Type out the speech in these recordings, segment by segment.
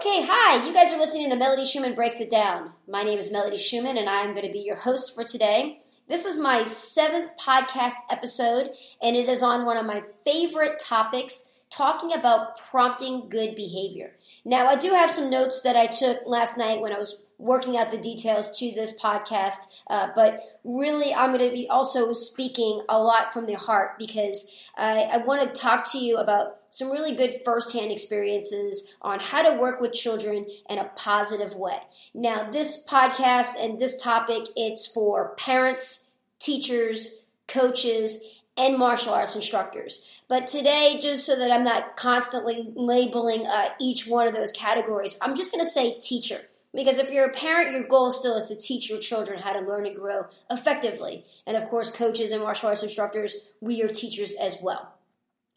Okay, hi. You guys are listening to Melody Schumann Breaks It Down. My name is Melody Schumann, and I am going to be your host for today. This is my seventh podcast episode, and it is on one of my favorite topics talking about prompting good behavior. Now, I do have some notes that I took last night when I was working out the details to this podcast, uh, but really, I'm going to be also speaking a lot from the heart because I, I want to talk to you about some really good firsthand experiences on how to work with children in a positive way. Now, this podcast and this topic, it's for parents, teachers, coaches, and martial arts instructors. But today, just so that I'm not constantly labeling uh, each one of those categories, I'm just going to say teacher. Because if you're a parent, your goal still is to teach your children how to learn and grow effectively. And of course, coaches and martial arts instructors, we are teachers as well.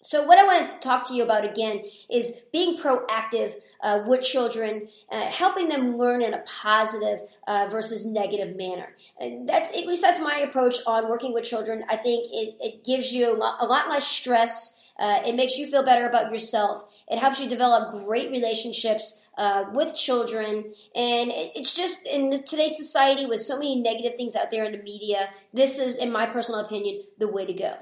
So, what I want to talk to you about again is being proactive uh, with children, uh, helping them learn in a positive uh, versus negative manner. And that's at least that's my approach on working with children. I think it, it gives you a lot, less stress. Uh, it makes you feel better about yourself. It helps you develop great relationships uh, with children, and it, it's just in today's society with so many negative things out there in the media. This is, in my personal opinion, the way to go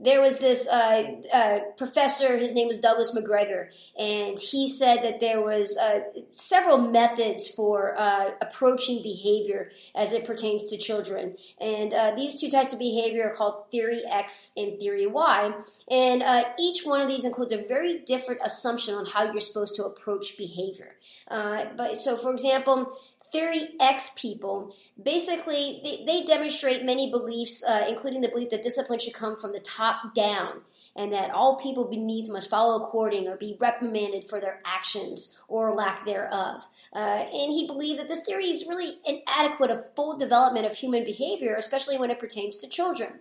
there was this uh, uh, professor, his name was Douglas McGregor, and he said that there was uh, several methods for uh, approaching behavior as it pertains to children. And uh, these two types of behavior are called theory X and theory Y. And uh, each one of these includes a very different assumption on how you're supposed to approach behavior. but so, for example, Theory X people, basically, they, they demonstrate many beliefs, uh, including the belief that discipline should come from the top down and that all people beneath must follow according or be reprimanded for their actions or lack thereof. Uh, and he believed that this theory is really inadequate of full development of human behavior, especially when it pertains to children.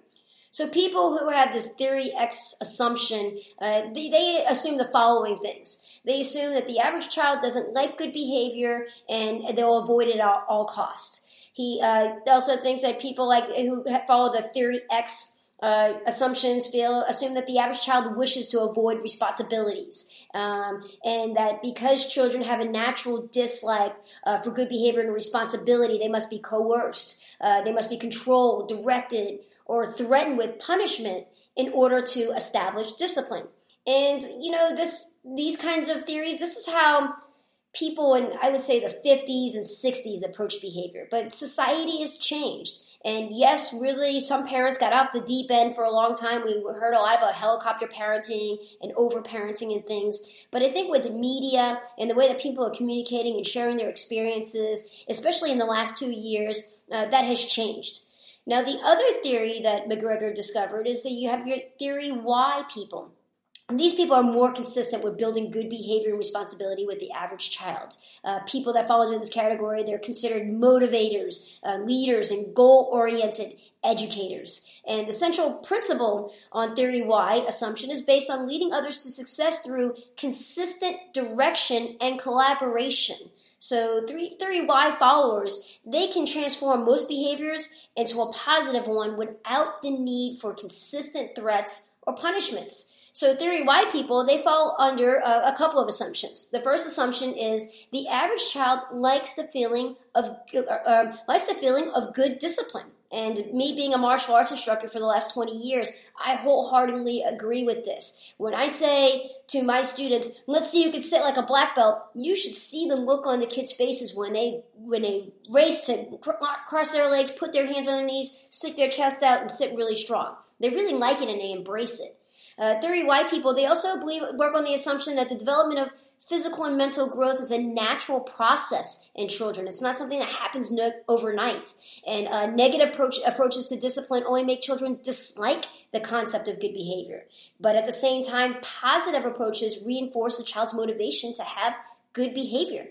So people who have this theory X assumption, uh, they, they assume the following things. They assume that the average child doesn't like good behavior and they'll avoid it at all costs. He uh, also thinks that people like who follow the theory X uh, assumptions feel assume that the average child wishes to avoid responsibilities, um, and that because children have a natural dislike uh, for good behavior and responsibility, they must be coerced, uh, they must be controlled, directed, or threatened with punishment in order to establish discipline. And you know, this these kinds of theories, this is how people in I would say the 50s and 60s approach behavior. But society has changed. And yes, really, some parents got off the deep end for a long time. We heard a lot about helicopter parenting and overparenting and things. But I think with the media and the way that people are communicating and sharing their experiences, especially in the last two years, uh, that has changed. Now, the other theory that McGregor discovered is that you have your theory Y people. And these people are more consistent with building good behavior and responsibility with the average child. Uh, people that fall into this category, they're considered motivators, uh, leaders, and goal oriented educators. And the central principle on Theory Y assumption is based on leading others to success through consistent direction and collaboration. So Theory Y followers, they can transform most behaviors into a positive one without the need for consistent threats or punishments. So theory Y people, they fall under a, a, couple of assumptions. The first assumption is the average child likes the feeling of uh, um, likes the feeling of good discipline. And me being a martial arts instructor for the last 20 years, I wholeheartedly agree with this. When I say to my students, let's see who can sit like a black belt, you should see the look on the kids' faces when they when they race to cross their legs, put their hands on their knees, stick their chest out, and sit really strong. They really like it and they embrace it. Uh, theory Y people, they also believe work on the assumption that the development of physical and mental growth is a natural process in children. It's not something that happens no- overnight. And uh, negative approach, approaches to discipline only make children dislike the concept of good behavior. But at the same time, positive approaches reinforce the child's motivation to have good behavior.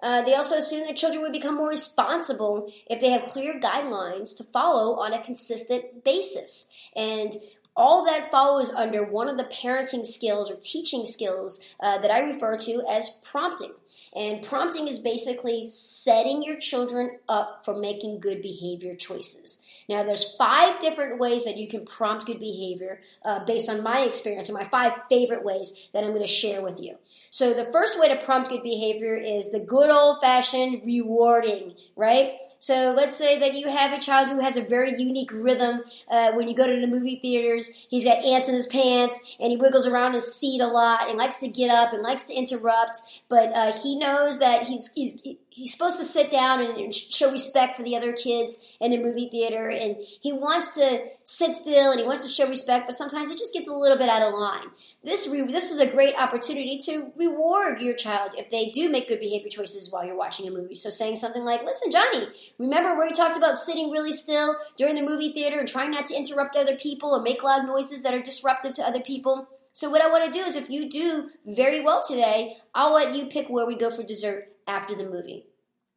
Uh, they also assume that children would become more responsible if they have clear guidelines to follow on a consistent basis. And all that follows under one of the parenting skills or teaching skills uh, that I refer to as prompting. And prompting is basically setting your children up for making good behavior choices. Now, there's five different ways that you can prompt good behavior uh, based on my experience and my five favorite ways that I'm going to share with you. So, the first way to prompt good behavior is the good old fashioned rewarding, right? So let's say that you have a child who has a very unique rhythm. Uh, when you go to the movie theaters, he's got ants in his pants and he wiggles around his seat a lot and likes to get up and likes to interrupt. But uh, he knows that he's, he's he's supposed to sit down and show respect for the other kids in the movie theater and he wants to sit still and he wants to show respect but sometimes it just gets a little bit out of line. This re- this is a great opportunity to reward your child if they do make good behavior choices while you're watching a movie. So saying something like listen johnny remember where we talked about sitting really still during the movie theater and trying not to interrupt other people or make loud noises that are disruptive to other people? So what i want to do is if you do very well today i'll let you pick where we go for dessert after the movie.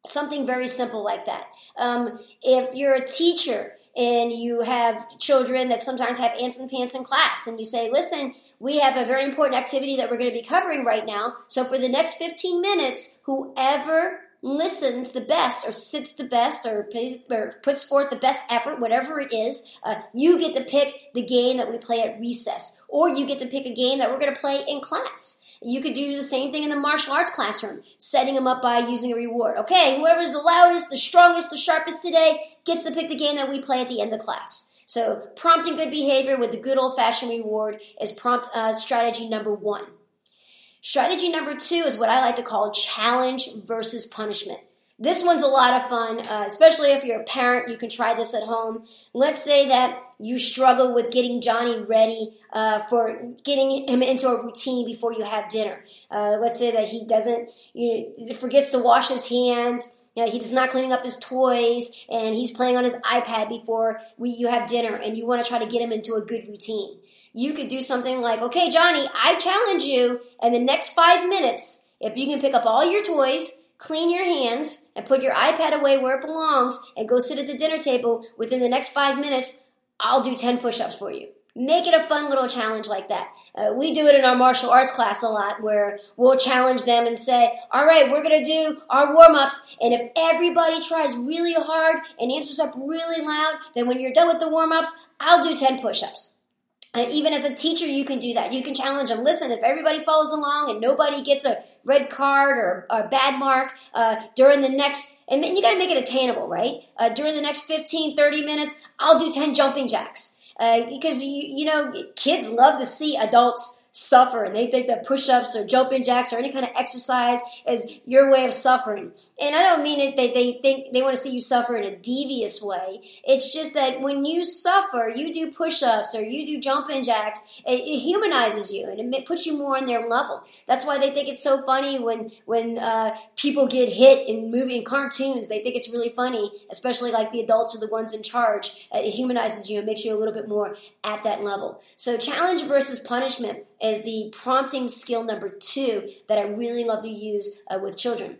Something very simple like that. Um, if you're a teacher and you have children that sometimes have ants and pants in class, and you say, listen, we have a very important activity that we're going to be covering right now. So for the next 15 minutes, whoever listens the best or sits the best or, pays, or puts forth the best effort, whatever it is, uh, you get to pick the game that we play at recess. Or you get to pick a game that we're going to play in class. You could do the same thing in the martial arts classroom, setting them up by using a reward. Okay, whoever's the loudest, the strongest, the sharpest today gets to pick the game that we play at the end of class. So, prompting good behavior with the good old fashioned reward is prompt uh, strategy number one. Strategy number two is what I like to call challenge versus punishment. This one's a lot of fun, uh, especially if you're a parent. You can try this at home. Let's say that you struggle with getting Johnny ready uh, for getting him into a routine before you have dinner. Uh, let's say that he doesn't, you know, forgets to wash his hands. You know, he's not cleaning up his toys, and he's playing on his iPad before we, you have dinner, and you want to try to get him into a good routine. You could do something like, "Okay, Johnny, I challenge you, in the next five minutes, if you can pick up all your toys." Clean your hands, and put your iPad away where it belongs, and go sit at the dinner table within the next five minutes, I'll do 10 push ups for you. Make it a fun little challenge like that. Uh, we do it in our martial arts class a lot where we'll challenge them and say, All right, we're going to do our warm ups. And if everybody tries really hard and answers up really loud, then when you're done with the warm ups, I'll do 10 push ups. Uh, even as a teacher, you can do that. You can challenge them. Listen, if everybody follows along and nobody gets a red card or a bad mark uh, during the next, and you got to make it attainable, right? Uh, during the next 15, 30 minutes, I'll do 10 jumping jacks. Uh, because you you know kids love to see adults suffer. And they think that push-ups or jumping jacks or any kind of exercise is your way of suffering. And i don't mean it that they think they want to see you suffer in a devious way. It's just that when you suffer you do push-ups or you do jumping jacks it, it humanizes you and it puts you more on their level. That's why they think it's so funny when when uh, people get hit in movie and cartoons. They think it's really funny especially like the adults are the ones in charge. It humanizes you and makes you a little bit more at that level. So challenge versus punishment is the prompting skill number two that I really love to use uh, with children.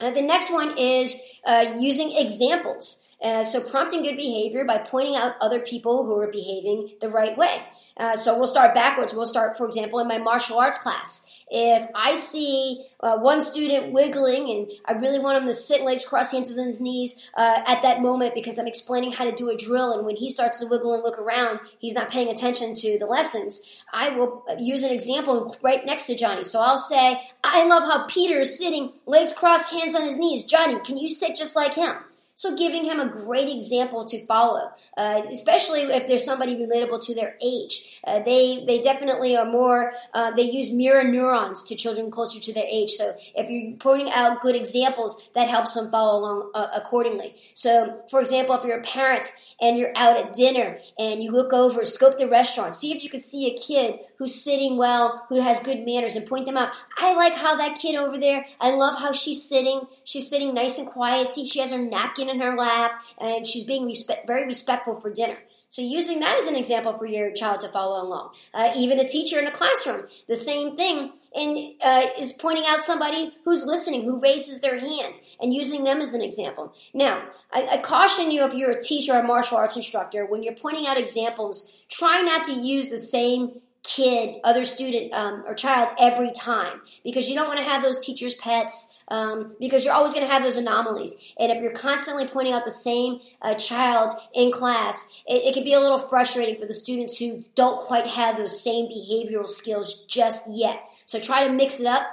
Uh, the next one is uh, using examples. Uh, so prompting good behavior by pointing out other people who are behaving the right way. Uh, so we'll start backwards. We'll start, for example, in my martial arts class. If I see uh, one student wiggling and I really want him to sit legs crossed, hands on his knees uh, at that moment because I'm explaining how to do a drill, and when he starts to wiggle and look around, he's not paying attention to the lessons. I will use an example right next to Johnny. So I'll say, I love how Peter is sitting legs crossed, hands on his knees. Johnny, can you sit just like him? So giving him a great example to follow, uh, especially if there's somebody relatable to their age. Uh, they they definitely are more. Uh, they use mirror neurons to children closer to their age. So if you're pointing out good examples, that helps them follow along uh, accordingly. So, for example, if you're a parent and you're out at dinner and you look over, scope the restaurant, see if you can see a kid who's sitting well, who has good manners, and point them out. I like how that kid over there, I love how she's sitting. She's sitting nice and quiet. See, she has her napkin in her lap, and she's being respe- very respectful for dinner. So using that as an example for your child to follow along. Uh, even a teacher in a classroom, the same thing and uh, is pointing out somebody who's listening, who raises their hand, and using them as an example. Now, I, I, caution you if you're a teacher or a martial arts instructor, when you're pointing out examples, try not to use the same kid, other student, um, or child every time because you don't want to have those teachers' pets um, because you're always going to have those anomalies. And if you're constantly pointing out the same uh, child in class, it, it can be a little frustrating for the students who don't quite have those same behavioral skills just yet. So try to mix it up.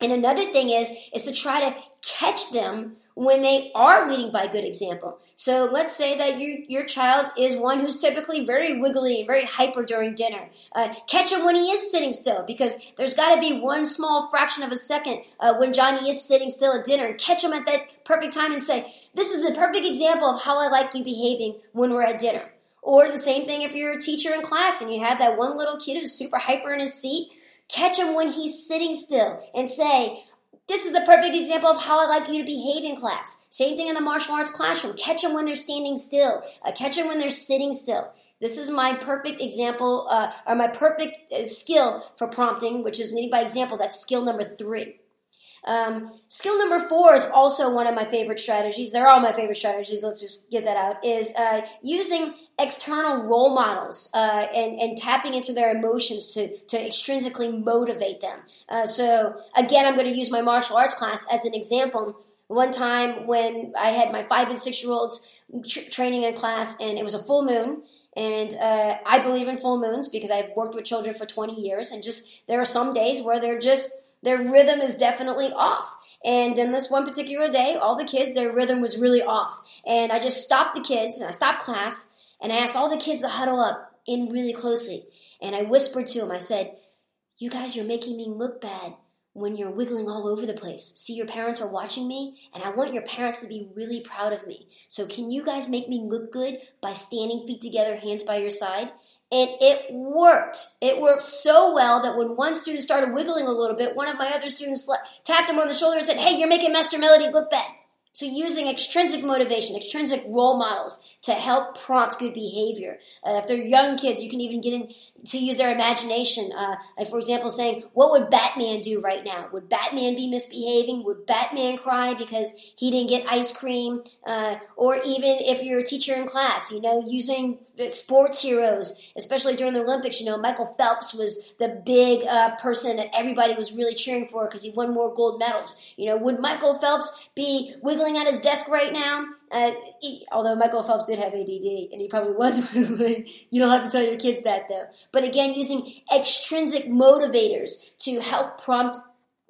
And another thing is, is to try to catch them when they are leading by good example. So let's say that your your child is one who's typically very wiggly and very hyper during dinner. Uh, catch him when he is sitting still, because there's got to be one small fraction of a second uh, when Johnny is sitting still at dinner, and catch him at that perfect time and say, "This is the perfect example of how I like you behaving when we're at dinner." Or the same thing if you're a teacher in class and you have that one little kid who's super hyper in his seat. Catch him when he's sitting still and say, this is the perfect example of how I like you to behave in class. Same thing in the martial arts classroom. Catch them when they're standing still. Uh, catch them when they're sitting still. This is my perfect example, uh, or my perfect uh, skill for prompting, which is leading by example. That's skill number three. Um, skill number four is also one of my favorite strategies. They're all my favorite strategies. Let's just get that out. Is uh, using external role models uh, and, and tapping into their emotions to, to extrinsically motivate them. Uh, so, again, I'm going to use my martial arts class as an example. One time when I had my five and six year olds tr- training in class, and it was a full moon. And uh, I believe in full moons because I've worked with children for 20 years, and just there are some days where they're just their rhythm is definitely off. And in this one particular day, all the kids, their rhythm was really off. And I just stopped the kids, and I stopped class, and I asked all the kids to huddle up in really closely. And I whispered to them, I said, You guys, you're making me look bad when you're wiggling all over the place. See, your parents are watching me, and I want your parents to be really proud of me. So, can you guys make me look good by standing feet together, hands by your side? And it worked. It worked so well that when one student started wiggling a little bit, one of my other students tapped him on the shoulder and said, Hey, you're making Master Melody look bad. So, using extrinsic motivation, extrinsic role models to help prompt good behavior. Uh, if they're young kids, you can even get in to use their imagination. Uh, like, for example, saying, What would Batman do right now? Would Batman be misbehaving? Would Batman cry because he didn't get ice cream? Uh, or even if you're a teacher in class, you know, using sports heroes, especially during the Olympics. You know, Michael Phelps was the big uh, person that everybody was really cheering for because he won more gold medals. You know, would Michael Phelps be wiggling at his desk right now? Uh, he, although Michael Phelps did have ADD, and he probably was. You don't have to tell your kids that though. But again, using extrinsic motivators to help prompt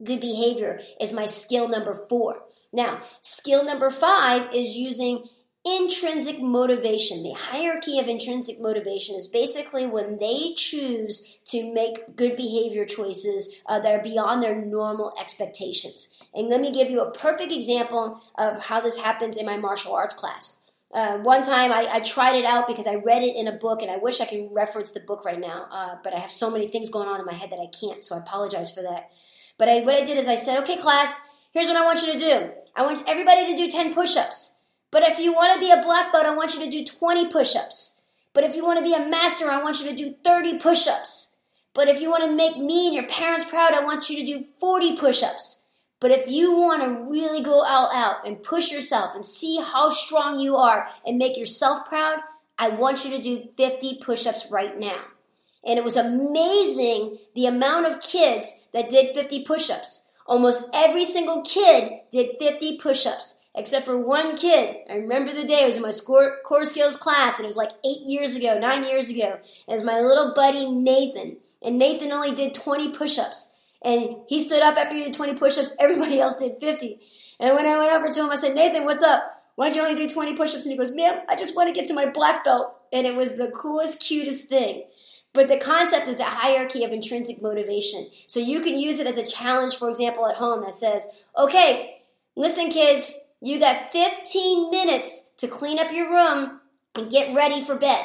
good behavior is my skill number four. Now, skill number five is using intrinsic motivation. The hierarchy of intrinsic motivation is basically when they choose to make good behavior choices uh, that are beyond their normal expectations. And let me give you a perfect example of how this happens in my martial arts class. Uh, one time I, I, tried it out because I read it in a book, and I wish I could reference the book right now, uh, but I have so many things going on in my head that I can't, so I apologize for that. But I, what I did is I said, okay, class, here's what I want you to do. I want everybody to do 10 push ups. But if you want to be a black belt, I want you to do 20 push ups. But if you want to be a master, I want you to do 30 push ups. But if you want to make me and your parents proud, I want you to do 40 push ups. But if you want to really go all out and push yourself and see how strong you are and make yourself proud, I want you to do 50 push ups right now. And it was amazing the amount of kids that did 50 push ups. Almost every single kid did 50 push ups except for one kid. I remember the day, it was in my core, core skills class, and it was like eight years ago, nine years ago. It was my little buddy Nathan. And Nathan only did 20 push ups. And he stood up after he did 20 push ups, everybody else did 50. And when I went over to him, I said, Nathan, what's up? Why'd you only do 20 push ups? And he goes, Ma'am, I just want to get to my black belt. And it was the coolest, cutest thing. But the concept is a hierarchy of intrinsic motivation. So you can use it as a challenge, for example, at home that says, okay, listen, kids, you got 15 minutes to clean up your room and get ready for bed.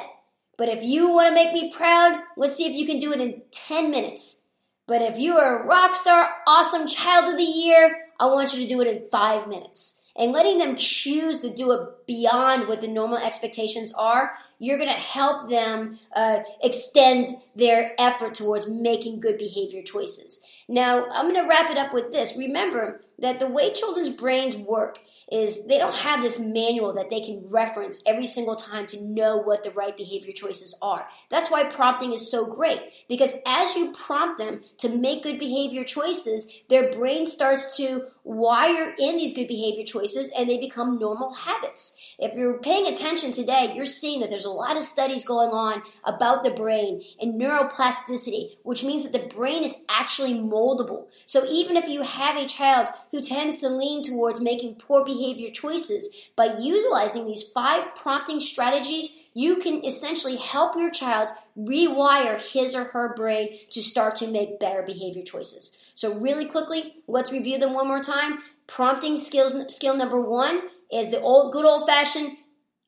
But if you want to make me proud, let's see if you can do it in 10 minutes. But if you are a rock star, awesome child of the year, I want you to do it in five minutes. And letting them choose to do it beyond what the normal expectations are, you're going to help them uh, extend their effort towards making good behavior choices. Now, I'm going to wrap it up with this. Remember that the way children's brains work is they don't have this manual that they can reference every single time to know what the right behavior choices are. That's why prompting is so great because as you prompt them to make good behavior choices, their brain starts to wire in these good behavior choices and they become normal habits. If you're paying attention today, you're seeing that there's a lot of studies going on about the brain and neuroplasticity, which means that the brain is actually moldable. So even if you have a child who tends to lean towards making poor behavior choices, by utilizing these five prompting strategies, you can essentially help your child rewire his or her brain to start to make better behavior choices. So, really quickly, let's review them one more time. Prompting skills, skill number one is the old, good old fashioned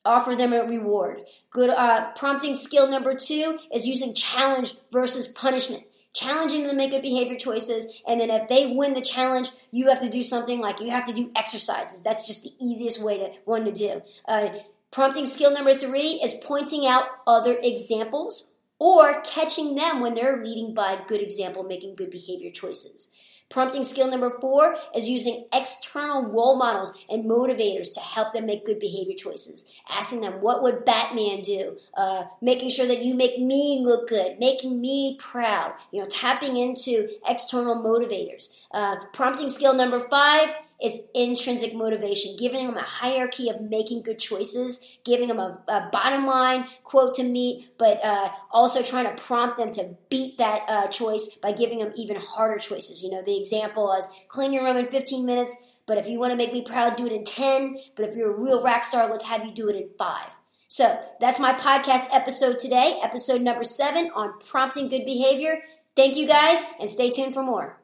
offer them a reward. Good uh, prompting skill number two is using challenge versus punishment. Challenging them to make good behavior choices, and then if they win the challenge, you have to do something like you have to do exercises. That's just the easiest way to one to do. Uh, prompting skill number three is pointing out other examples or catching them when they're leading by good example, making good behavior choices. Prompting skill number four is using external role models and motivators to help them make good behavior choices. Asking them, what would Batman do? Uh, making sure that you make me look good, making me proud. You know, tapping into external motivators. Uh, prompting skill number five is intrinsic motivation, giving them a hierarchy of making good choices, giving them a, a bottom line quote to meet, but uh, also trying to prompt them to beat that uh, choice by giving them even harder choices. You know, the example is clean your room in 15 minutes, but if you want to make me proud, do it in 10. But if you're a real rock star, let's have you do it in five. So that's my podcast episode today, episode number seven on prompting good behavior. Thank you guys, and stay tuned for more.